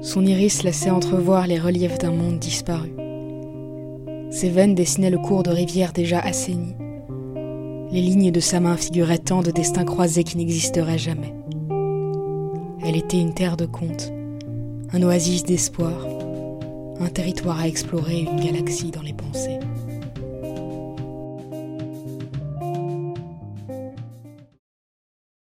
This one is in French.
Son iris laissait entrevoir les reliefs d'un monde disparu. Ses veines dessinaient le cours de rivières déjà assainies. Les lignes de sa main figuraient tant de destins croisés qui n'existeraient jamais. Elle était une terre de contes, un oasis d'espoir, un territoire à explorer, une galaxie dans les pensées.